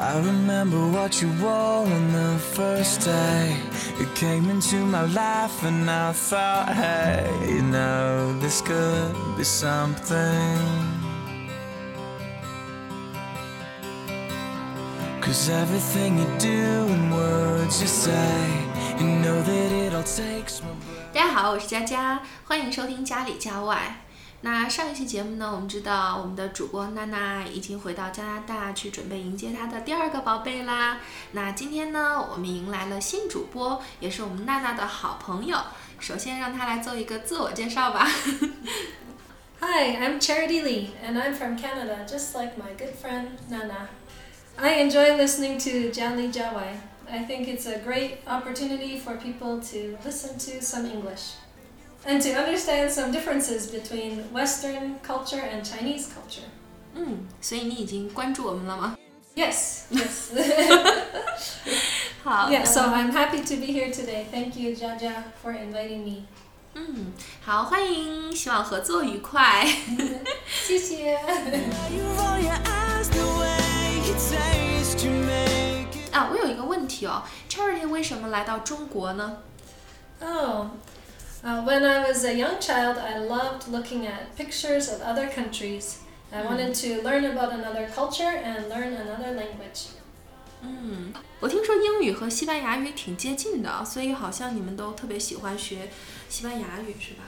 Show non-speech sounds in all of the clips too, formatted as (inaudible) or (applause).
I remember what you wore on the first day. You came into my life, and I thought, hey, you know, this could be something. Cause everything you do and words you say, you know that it all takes my breath. 大家好，我是佳佳，欢迎收听家里家外。 那上一期节目呢，我们知道我们的主播娜娜已经回到加拿大去准备迎接她的第二个宝贝啦。那今天呢，我们迎来了新主播，也是我们娜娜的好朋友。首先让她来做一个自我介绍吧。Hi, I'm Charity Lee, and I'm from Canada, just like my good friend Nana. I enjoy listening to Jali Jawai. I think it's a great opportunity for people to listen to some English and to understand some differences between Western culture and Chinese culture. Mm, 嗯，所以你已经关注我们了吗？Yes. Yes. (laughs) (laughs) 好。Yeah. So I'm happy to be here today. Thank you, Jiajia, for inviting me. Mm, 嗯，好，欢迎，希望合作愉快。谢谢。啊，我有一个问题哦，Charity (laughs) 为什么来到中国呢？Oh, uh, when I was a young child, I loved looking at pictures of other countries. I wanted to learn about another culture and learn another language. 嗯，我听说英语和西班牙语挺接近的，所以好像你们都特别喜欢学西班牙语，是吧？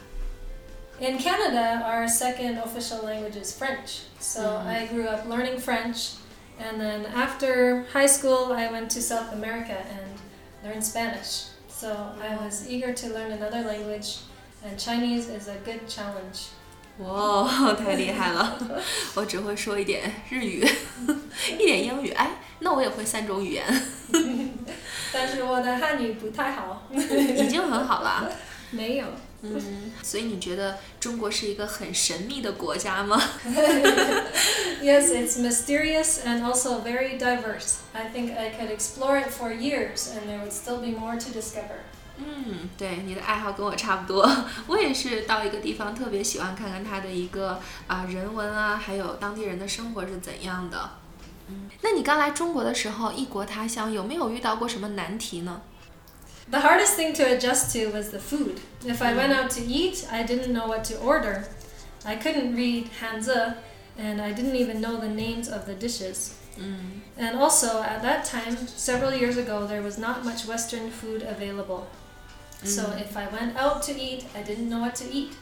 In Canada, our second official language is French. So I grew up learning French, and then after high school, I went to South America and learned Spanish. So I was eager to learn another language, and Chinese is a good challenge. 哇，太厉害了！我只会说一点日语，一点英语。哎，那我也会三种语言，但是我的汉语不太好。已经很好了。没有。嗯，所以你觉得中国是一个很神秘的国家吗？Yes, it's mysterious and also very diverse. I think I could explore it for years and there would still be more to discover. 嗯，对，你的爱好跟我差不多。我也是到一个地方特别喜欢看看它的一个啊、人文啊，还有当地人的生活是怎样的。嗯，那你刚来中国的时候，异国他乡有没有遇到过什么难题呢？The hardest thing to adjust to was the food. If I went out to eat, I didn't know what to order. I couldn't read Hanzi and I didn't even know the names of the dishes. 嗯 And also, at that time, several years ago, there was not much Western food available. So if I went out to eat, I didn't know what to eat.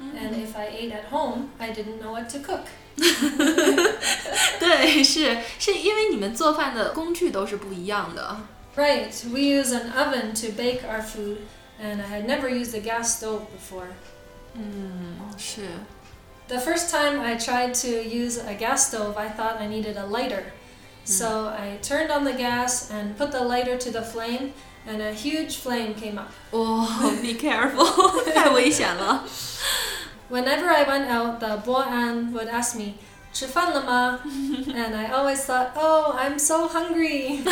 And if I ate at home, I didn't know what to cook. (laughs) 对，是是因为你们做饭的工具都是不一样的。 Right, we use an oven to bake our food, and I had never used a gas stove before. 嗯，是。 The first time I tried to use a gas stove, I thought I needed a lighter. So I turned on the gas and put the lighter to the flame, and a huge flame came up. (laughs) 哇、b e careful，(laughs) 太危险了。 Whenever I went out, the boan would ask me, 吃饭了吗? and I always thought, oh, I'm so hungry.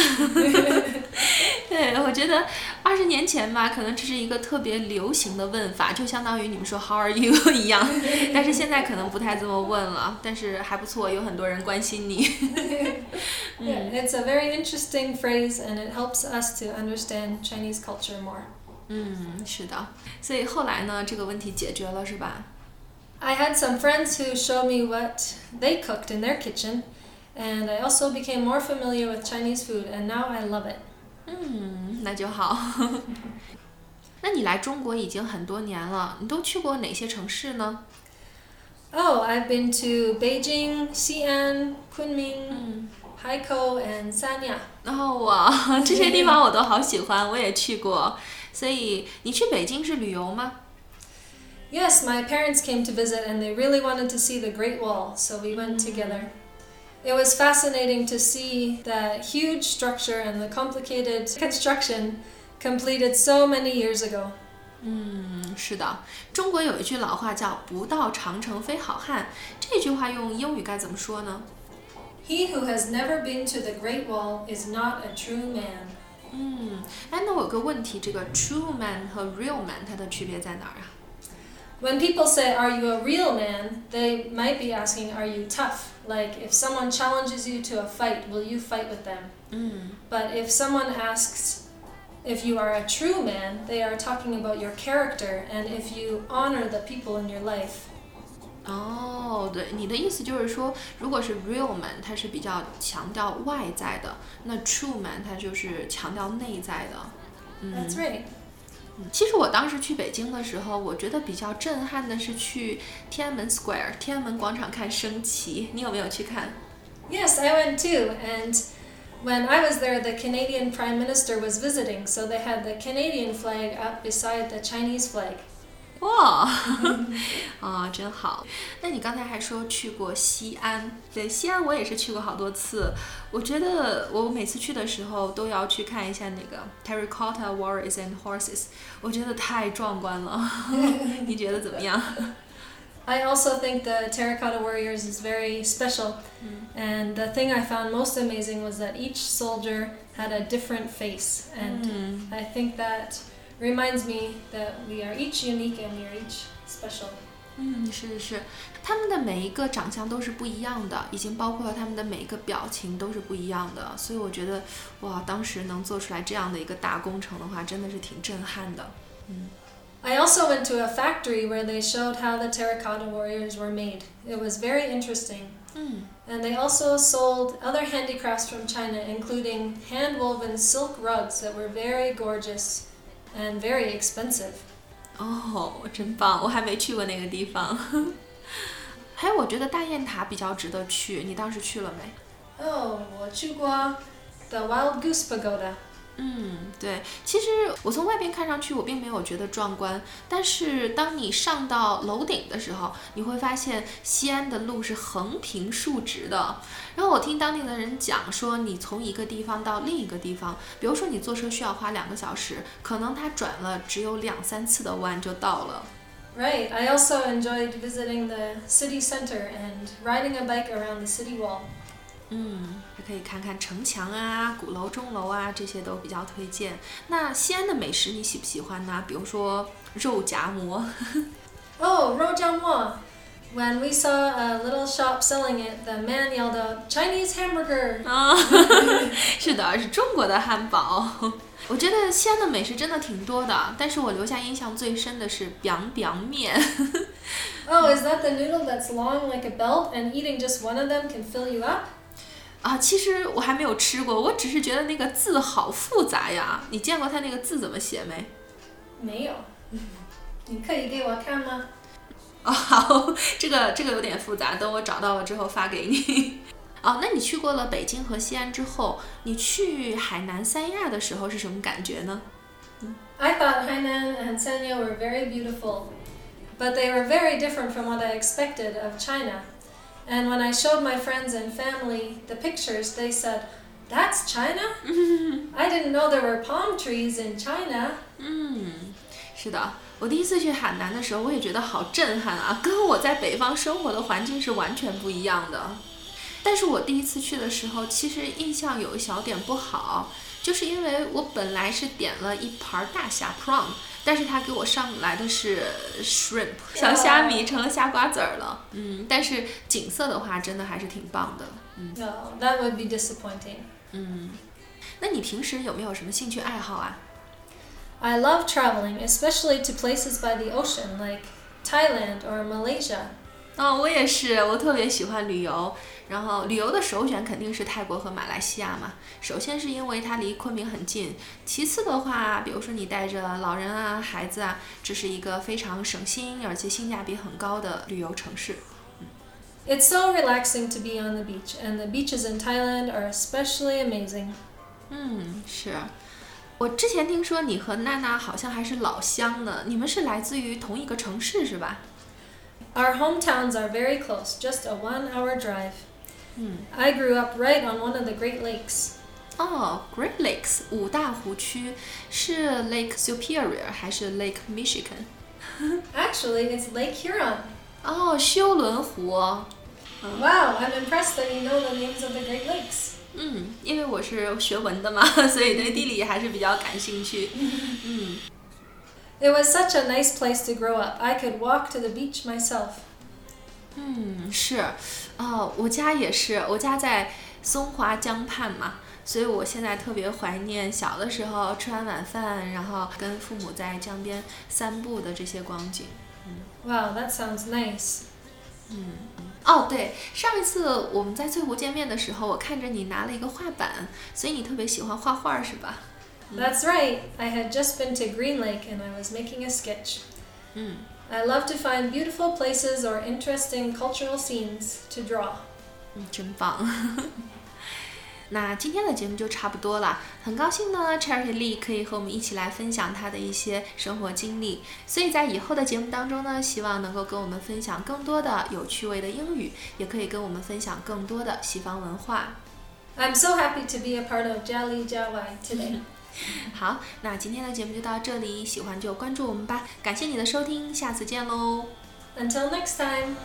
对，我觉得二十年前吧，可能这是一个特别流行的问法，就相当于你们说 How are you 一样。但是现在可能不太这么问了，但是还不错，有很多人关心你。Yeah, it's a very interesting phrase, and it helps us to understand Chinese culture more. 嗯，是的。所以后来呢，这个问题解决了，是吧？I had some friends who showed me what they cooked in their kitchen, and I also became more familiar with Chinese food, and now I love it. 嗯，那就好。那你来中国已经很多年了，你都去过哪些城市呢？ Oh, I've (laughs) been to Beijing, Xi'an, Kunming, 嗯， Haikou, and Sanya. 然后我这些地方我都好喜欢，我也去过。所以你去北京是旅游吗？ (laughs) Yes, my parents came to visit, and they really wanted to see the Great Wall, so we went together. It was fascinating to see that huge structure and the complicated construction completed so many years ago. 嗯，是的，中国有一句老话叫“不到长城非好汉”，这句话用英语该怎么说呢？ He who has never been to the Great Wall is not a true man. 嗯，哎，那我有个问题，这个 true man 和 real man 它的区别在哪儿啊？ When people say, Are you a real man? they might be asking, Are you tough? Like, if someone challenges you to a fight, will you fight with them? 嗯 But if someone asks if you are a true man, they are talking about your character and if you honor the people in your life. 哦，对，你的意思就是说，如果是 real man，他是比较强调外在的，那 true man 他就是强调内在的。嗯 That's right. 其实我当时去北京的时候，我觉得比较震撼的是去天安门 Square 天安门广场看升旗，你有没有去看？ Yes, I went too. And when I was there, the Canadian Prime Minister was visiting, so they had the Canadian flag up beside the Chinese flag. 哇，啊，真好。那你刚才还说去过西安，对，西安我也是去过好多次。我觉得我每次去的时候都要去看一下那个 (laughs) Terracotta Warriors and Horses，我觉得太壮观了。你觉得怎么样？ I (laughs) also think the Terracotta Warriors is very special. And the thing I found most amazing was that each soldier had a different face. And 嗯 I think that reminds me that we are each unique and we are each special. 嗯，是是是，他们的每一个长相都是不一样的，已经包括了他们的每一个表情都是不一样的，所以我觉得，哇，当时能做出来这样的一个大工程的话，真的是挺震撼的。 I also went to a factory where they showed how the terracotta warriors were made. It was very interesting. 嗯 And they also sold other handicrafts from China, including hand woven silk rugs that were very gorgeous and very expensive. 哦，真棒！我还没去过那个地方。还有，我觉得大雁塔比较值得去，你当时去了没？ Oh, 我去过 the Wild Goose Pagoda. 嗯，对，其实我从外边看上去，我并没有觉得壮观，但是当你上到楼顶的时候，你会发现西安的路是横平竖直的。然后我听当地的人讲说，你从一个地方到另一个地方，比如说你坐车需要花两个小时，可能它转了只有两三次的弯就到了。Right. I also enjoyed visiting the city center and riding a bike around the city wall. 嗯，还可以看看城墙啊、鼓楼、钟楼啊，这些都比较推荐。那西安的美食你喜不喜欢呢？比如说肉夹馍。Oh, Rojiamwa. When we saw a little shop selling it, the man yelled out, Chinese hamburger! 啊，是的，是中国的汉堡。我觉得西安的美食真的挺多的，但是我留下印象最深的是 biang biang 面。Oh, is that the noodle that's long like a belt and eating just one of them can fill you up? 啊，其实我还没有吃过，我只是觉得那个字好复杂呀。你见过它那个字怎么写没？没有。你可以给我看吗？哦，好，这个这个有点复杂，等我找到了之后发给你。哦，那你去过了北京和西安之后，你去海南三亚的时候是什么感觉呢？I thought Hainan and Sanya were very beautiful, but they were very different from what I expected of China. And when I showed my friends and family the pictures, they said, That's China? (laughs) I didn't know there were palm trees in China. 嗯，是的，我第一次去海南的时候，我也觉得好震撼啊，跟我在北方生活的环境是完全不一样的。但是我第一次去的时候，其实印象有一小点不好，就是因为我本来是点了一盘大虾 prawn， 但是他给我上来的是 shrimp 小虾米成了虾瓜子儿了。嗯，但是景色的话，真的还是挺棒的。 No, that would be disappointing. 嗯，那你平时有没有什么兴趣爱好啊？ I love traveling, especially to places by the ocean like Thailand or Malaysia. 哦，我也是，我特别喜欢旅游。然后旅游的首选肯定是泰国和马来西亚嘛。首先是因为它离昆明很近，其次的话，比如说你带着老人啊、孩子啊，这是一个非常省心而且性价比很高的旅游城市。It's so relaxing to be on the beach, and the beaches in Thailand are especially amazing. 嗯，是。我之前听说你和娜娜好像还是老乡呢，你们是来自于同一个城市是吧？Our hometowns are very close, just a one hour drive. 嗯， I grew up right on one of the Great Lakes. 哦，Great Lakes 五大湖区是 Lake Superior 还是 Lake Michigan？ (laughs) Actually, it's Lake Huron. 哦，休伦湖。 Wow, I'm impressed that you know the names of the Great Lakes. 嗯，因为我是学文的嘛，所以对地理还是比较感兴趣。嗯， (laughs) It was such a nice place to grow up. I could walk to the beach myself. 嗯，是，哦，我家也是，我家在松花江畔嘛，所以我现在特别怀念小的时候吃完晚饭，然后跟父母在江边散步的这些光景。Wow, that sounds nice. 嗯哦，对，上一次我们在翠湖见面的时候，我看着你拿了一个画板，所以你特别喜欢画画是吧？That's right. I had just been to Green Lake and I was making a sketch. 嗯 I love to find beautiful places or interesting cultural scenes to draw. 嗯，真棒。那今天的节目就差不多了，很高兴呢，Charity (laughs) Lee 可以和我们一起来分享她的一些生活经历，所以在以后的节目当中呢，希望能够跟我们分享更多的有趣味的英语，也可以跟我们分享更多的西方文化。 I'm so happy to be a part of Jali Jawai today. (laughs) (laughs) 好，那今天的节目就到这里，喜欢就关注我们吧，感谢你的收听，下次见喽。Until next time.